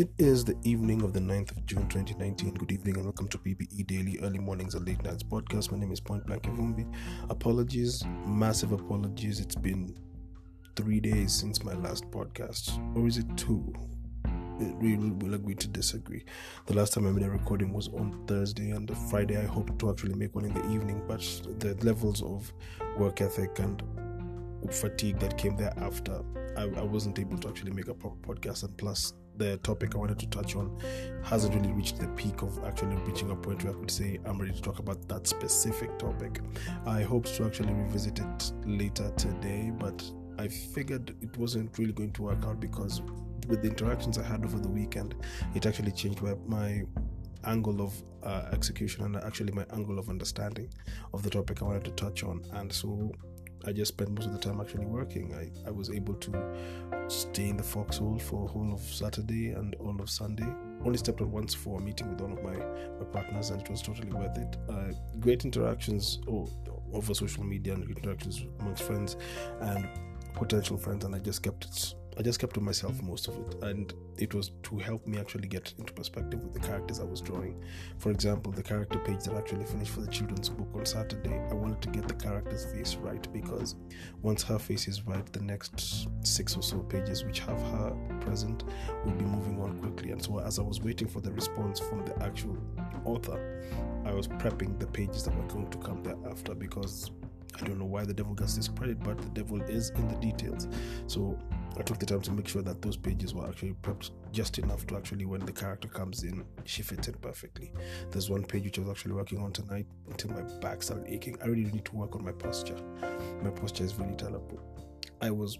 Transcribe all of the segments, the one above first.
It is the evening of the 9th of June 2019. Good evening and welcome to PBE Daily Early Mornings and Late Nights podcast. My name is Point Blank Ivumbi. Apologies, massive apologies. It's been three days since my last podcast, or is it two? We will agree to disagree. The last time I made a recording was on Thursday, and Friday I hoped to actually make one in the evening, but the levels of work ethic and fatigue that came thereafter, I, I wasn't able to actually make a proper podcast, and plus the topic I wanted to touch on hasn't really reached the peak of actually reaching a point where I could say I'm ready to talk about that specific topic. I hoped to actually revisit it later today, but I figured it wasn't really going to work out because with the interactions I had over the weekend, it actually changed my, my angle of uh, execution and actually my angle of understanding of the topic I wanted to touch on. And so I just spent most of the time actually working. I, I was able to stay in the foxhole for whole of Saturday and all of Sunday. Only stepped out once for a meeting with one of my, my partners, and it was totally worth it. Uh, great interactions oh, over social media and interactions amongst friends and potential friends, and I just kept it I just kept to myself most of it, and it was to help me actually get into perspective with the characters I was drawing. For example, the character page that I actually finished for the children's book on Saturday, I wanted to get the character's face right because once her face is right, the next six or so pages which have her present will be moving on quickly. And so, as I was waiting for the response from the actual author, I was prepping the pages that were going to come thereafter because I don't know why the devil gets this credit, but the devil is in the details. So I took the time to make sure that those pages were actually prepped just enough to actually, when the character comes in, she fits in perfectly. There's one page which I was actually working on tonight until my back started aching. I really need to work on my posture. My posture is really terrible. I was,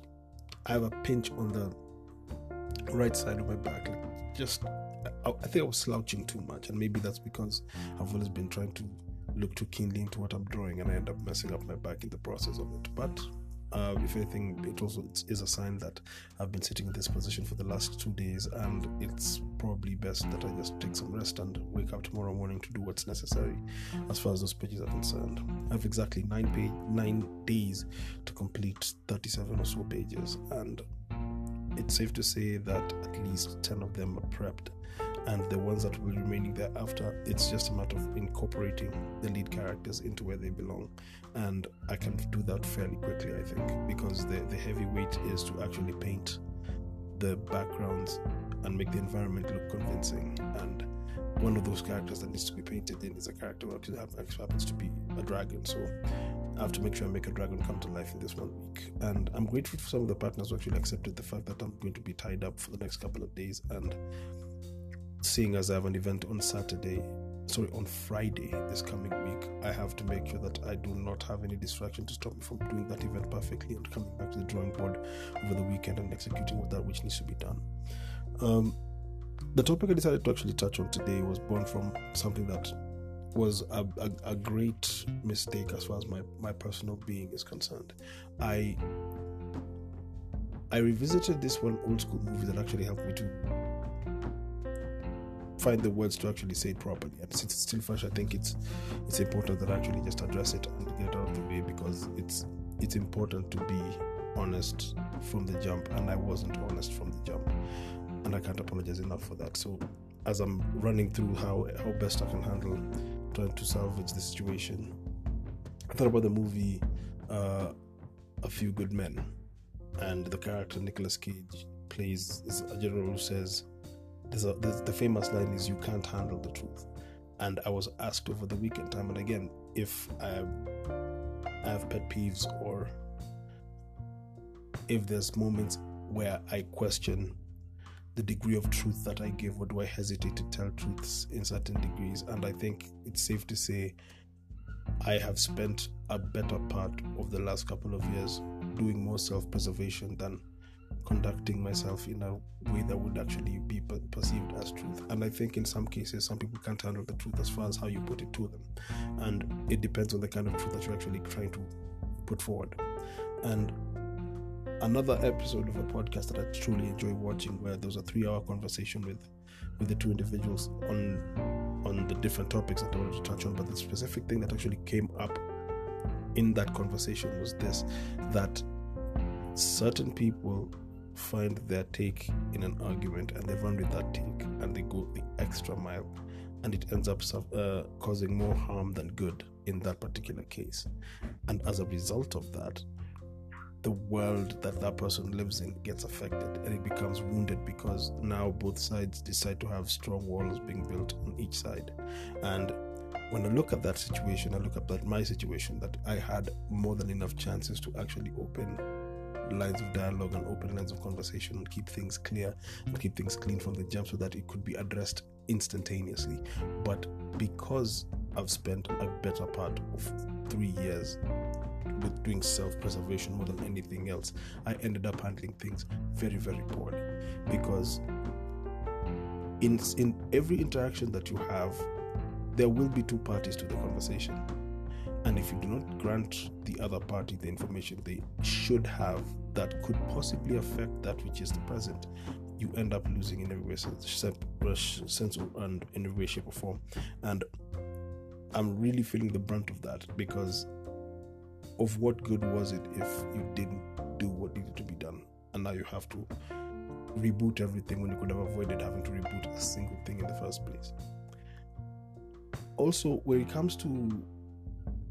I have a pinch on the right side of my back, like just. I, I think I was slouching too much, and maybe that's because I've always been trying to look too keenly into what I'm drawing, and I end up messing up my back in the process of it. But uh, if anything, it also is a sign that I've been sitting in this position for the last two days, and it's probably best that I just take some rest and wake up tomorrow morning to do what's necessary as far as those pages are concerned. I have exactly nine page, nine days to complete 37 or so pages, and it's safe to say that at least 10 of them are prepped and the ones that will be remaining thereafter, it's just a matter of incorporating the lead characters into where they belong. And I can do that fairly quickly, I think, because the, the heavy weight is to actually paint the backgrounds and make the environment look convincing. And one of those characters that needs to be painted in is a character who actually happens to be a dragon. So I have to make sure I make a dragon come to life in this one week. And I'm grateful for some of the partners who actually accepted the fact that I'm going to be tied up for the next couple of days and seeing as I have an event on Saturday, sorry, on Friday this coming week, I have to make sure that I do not have any distraction to stop me from doing that event perfectly and coming back to the drawing board over the weekend and executing what that which needs to be done. Um, the topic I decided to actually touch on today was born from something that was a, a, a great mistake as far as my, my personal being is concerned. I I revisited this one old school movie that actually helped me to find the words to actually say it properly. And since it's still fresh, I think it's it's important that I actually just address it and get out of the way because it's it's important to be honest from the jump, and I wasn't honest from the jump, and I can't apologize enough for that. So as I'm running through how how best I can handle trying to salvage the situation, I thought about the movie uh, A Few Good Men, and the character Nicolas Cage plays is a general who says there's a, there's, the famous line is you can't handle the truth. And i was asked over the weekend time and again if i, I have pet peeves or if there's moments where i question the degree of truth that i give or do i hesitate to tell truths in certain degrees? And i think it's safe to say i have spent a better part of the last couple of years doing more self-preservation than conducting myself in a way that would actually be perceived as truth. And I think in some cases, some people can't handle the truth as far as how you put it to them. And it depends on the kind of truth that you're actually trying to put forward. And another episode of a podcast that I truly enjoy watching, where there was a three-hour conversation with with the two individuals on on the different topics that I wanted to touch on. But the specific thing that actually came up in that conversation was this: that certain people find their take in an argument and they run with that take and they go the extra mile and it ends up uh, causing more harm than good in that particular case. And as a result of that, the world that that person lives in gets affected and it becomes wounded because now both sides decide to have strong walls being built on each side. And when I look at that situation, I look at that my situation that I had more than enough chances to actually open lines of dialogue and open lines of conversation and keep things clear and keep things clean from the jump so that it could be addressed instantaneously. But because I've spent a better part of three years with doing self-preservation more than anything else, I ended up handling things very, very poorly because in in every interaction that you have, there will be two parties to the conversation. And if you do not grant the other party the information they should have that could possibly affect that which is the present, you end up losing in every way, uh, sense and in every way, shape, or form. And I'm really feeling the brunt of that because of what good was it if you didn't do what needed to be done and now you have to reboot everything when you could have avoided having to reboot a single thing in the first place also when it comes to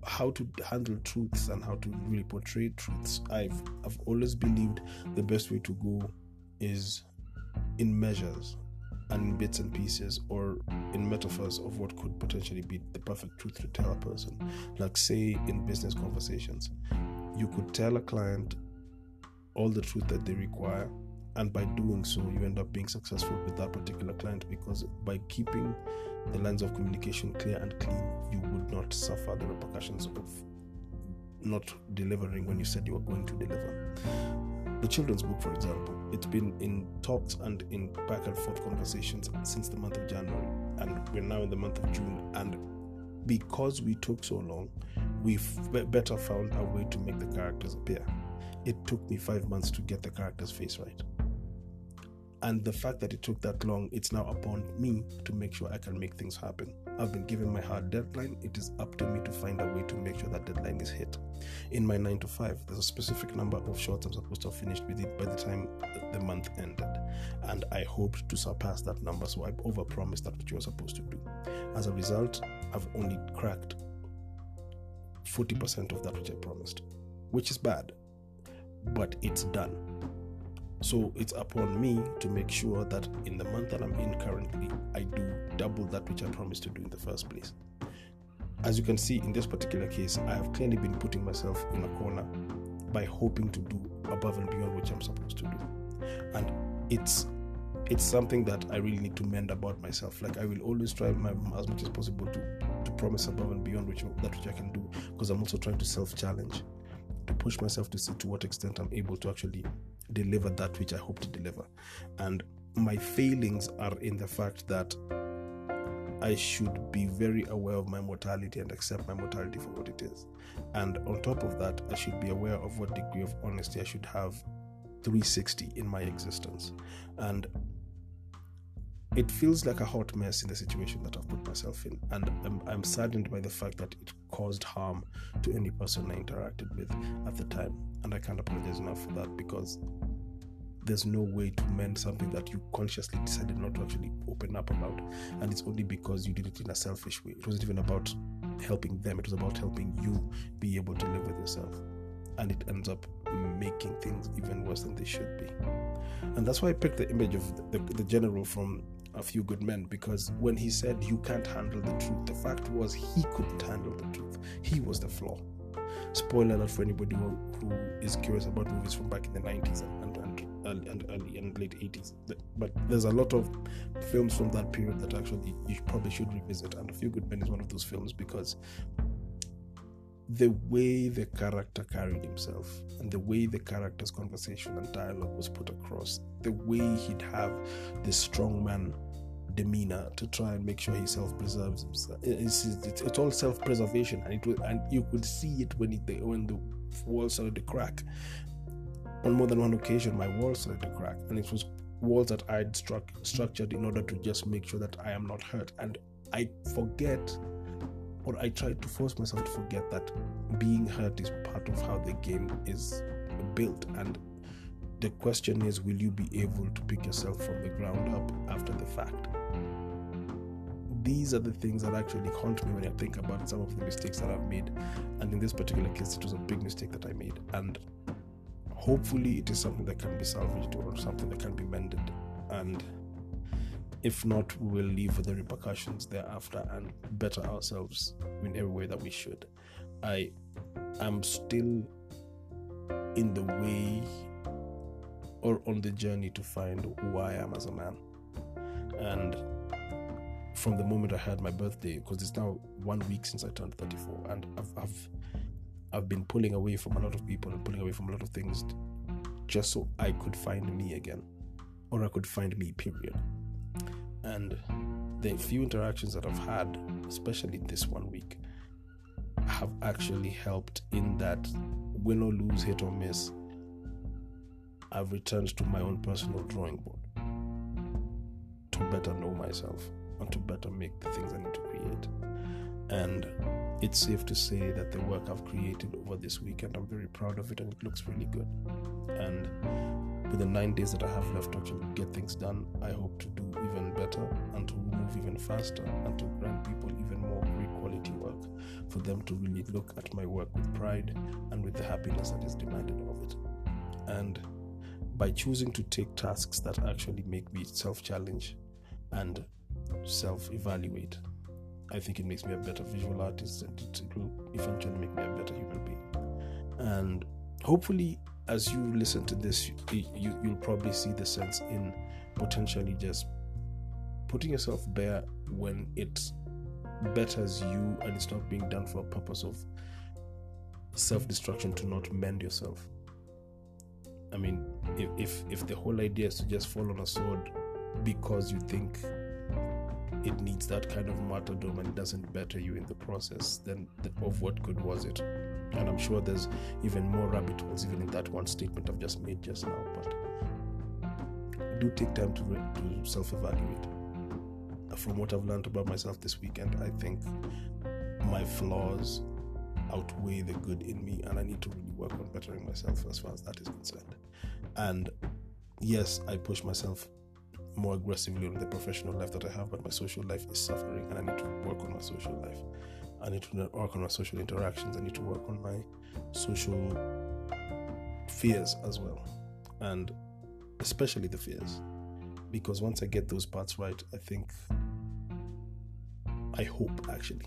how to handle truths and how to really portray truths i've i've always believed the best way to go is in measures and in bits and pieces or in metaphors of what could potentially be the perfect truth to tell a person. Like, say, in business conversations, you could tell a client all the truth that they require, and by doing so, you end up being successful with that particular client because by keeping the lines of communication clear and clean, you would not suffer the repercussions of not delivering when you said you were going to deliver. The children's book, for example, it's been in talks and in back and forth conversations since the month of January, and we're now in the month of June. And because we took so long, we've better found a way to make the characters appear. It took me five months to get the character's face right. And the fact that it took that long, it's now upon me to make sure I can make things happen. I've been given my hard deadline. It is up to me to find a way to make sure that deadline is hit. In my 9 to 5, there's a specific number of shorts I'm supposed to have finished with it by the time the month ended. And I hoped to surpass that number, so I overpromised that what you were supposed to do. As a result, I've only cracked 40% of that which I promised, which is bad, but it's done so it's upon me to make sure that in the month that I'm in currently, I do double that which I promised to do in the first place. As you can see in this particular case, I have clearly been putting myself in a corner by hoping to do above and beyond which I'm supposed to do. And it's it's something that I really need to mend about myself. Like I will always try my, as much as possible to to promise above and beyond which that which I can do because I'm also trying to self challenge to push myself to see to what extent I'm able to actually deliver that which I hope to deliver. And my failings are in the fact that I should be very aware of my mortality and accept my mortality for what it is. And on top of that, I should be aware of what degree of honesty I should have 360 in my existence. And it feels like a hot mess in the situation that I've put myself in, and I'm, I'm, saddened by the fact that it caused harm to any person I interacted with at the time. And I can't apologize enough for that because there's no way to mend something that you consciously decided not to actually open up about, and it's only because you did it in a selfish way. It wasn't even about helping them, it was about helping you be able to live with yourself. And it ends up making things even worse than they should be. And that's why I picked the image of the, the general from a few good men because when he said you can't handle the truth, the fact was he couldn't handle the truth. He was the flaw. Spoiler alert for anybody who, who is curious about movies from back in the 90s and, and, and, and and late 80s. But there's a lot of films from that period that actually you probably should revisit. And A Few Good Men is one of those films because the way the character carried himself and the way the character's conversation and dialogue was put across, the way he'd have this strong man demeanor to try and make sure he self-preserves himself. It's, it's, it's all self-preservation, and it was, and you could see it when it, when the wall started to crack. On more than one occasion, my wall started to crack, and it was walls that I'd struck structured in order to just make sure that I am not hurt. And I forget or I try to force myself to forget that being hurt is part of how the game is built and the question is will you be able to pick yourself from the ground up after the fact? These are the things that actually haunt me when I think about some of the mistakes that I've made. And in this particular case, it was a big mistake that I made. And hopefully, it is something that can be salvaged or something that can be mended. And if not, we will leave with the repercussions thereafter and better ourselves in every way that we should. I am still in the way or on the journey to find who I am as a man. And from the moment I had my birthday, because it's now one week since I turned 34, and I've, I've been pulling away from a lot of people and pulling away from a lot of things just so I could find me again, or I could find me, period. And the few interactions that I've had, especially this one week, have actually helped in that win or lose, hit or miss, I've returned to my own personal drawing board to better know myself and to better make the things I need to create. And it's safe to say that the work I've created over this weekend, I'm very proud of it and it looks really good. And with the nine days that I have left to get things done, I hope to do even better and to move even faster and to grant people even more great quality work for them to really look at my work with pride and with the happiness that is demanded of it. And by choosing to take tasks that actually make me self challenge and self evaluate, I think it makes me a better visual artist and it will eventually make me a better human being. And hopefully, as you listen to this, you, you, you'll probably see the sense in potentially just putting yourself bare when it betters you and it's not being done for a purpose of self destruction to not mend yourself. I mean, if, if if the whole idea is to just fall on a sword because you think it needs that kind of martyrdom and doesn't better you in the process, then the, of what good was it? And I'm sure there's even more rabbit holes even in that one statement I've just made just now. But do take time to, to self-evaluate. From what I've learned about myself this weekend, I think my flaws outweigh the good in me, and I need to really work on bettering myself as far as that is concerned. And yes, I push myself more aggressively on the professional life that I have, but my social life is suffering, and I need to work on my social life. I need to work on my social interactions. I need to work on my social fears as well, and especially the fears, because once I get those parts right, I think, I hope actually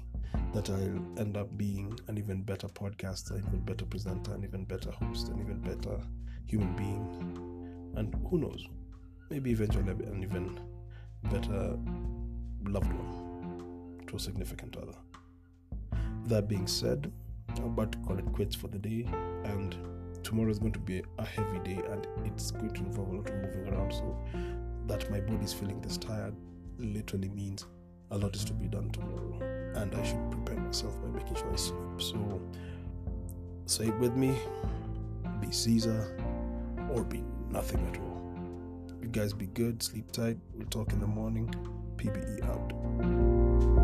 that I'll end up being an even better podcaster, an even better presenter, an even better host, an even better human being. And who knows, maybe eventually an even better loved one to a significant other. That being said, I'm about to call it quits for the day, and tomorrow is going to be a heavy day and it's going to involve a lot of moving around. So, that my body is feeling this tired literally means a lot is to be done tomorrow, and I should prepare myself by making sure I sleep. So, say it with me be Caesar or be nothing at all. You guys be good, sleep tight. We'll talk in the morning. PBE out.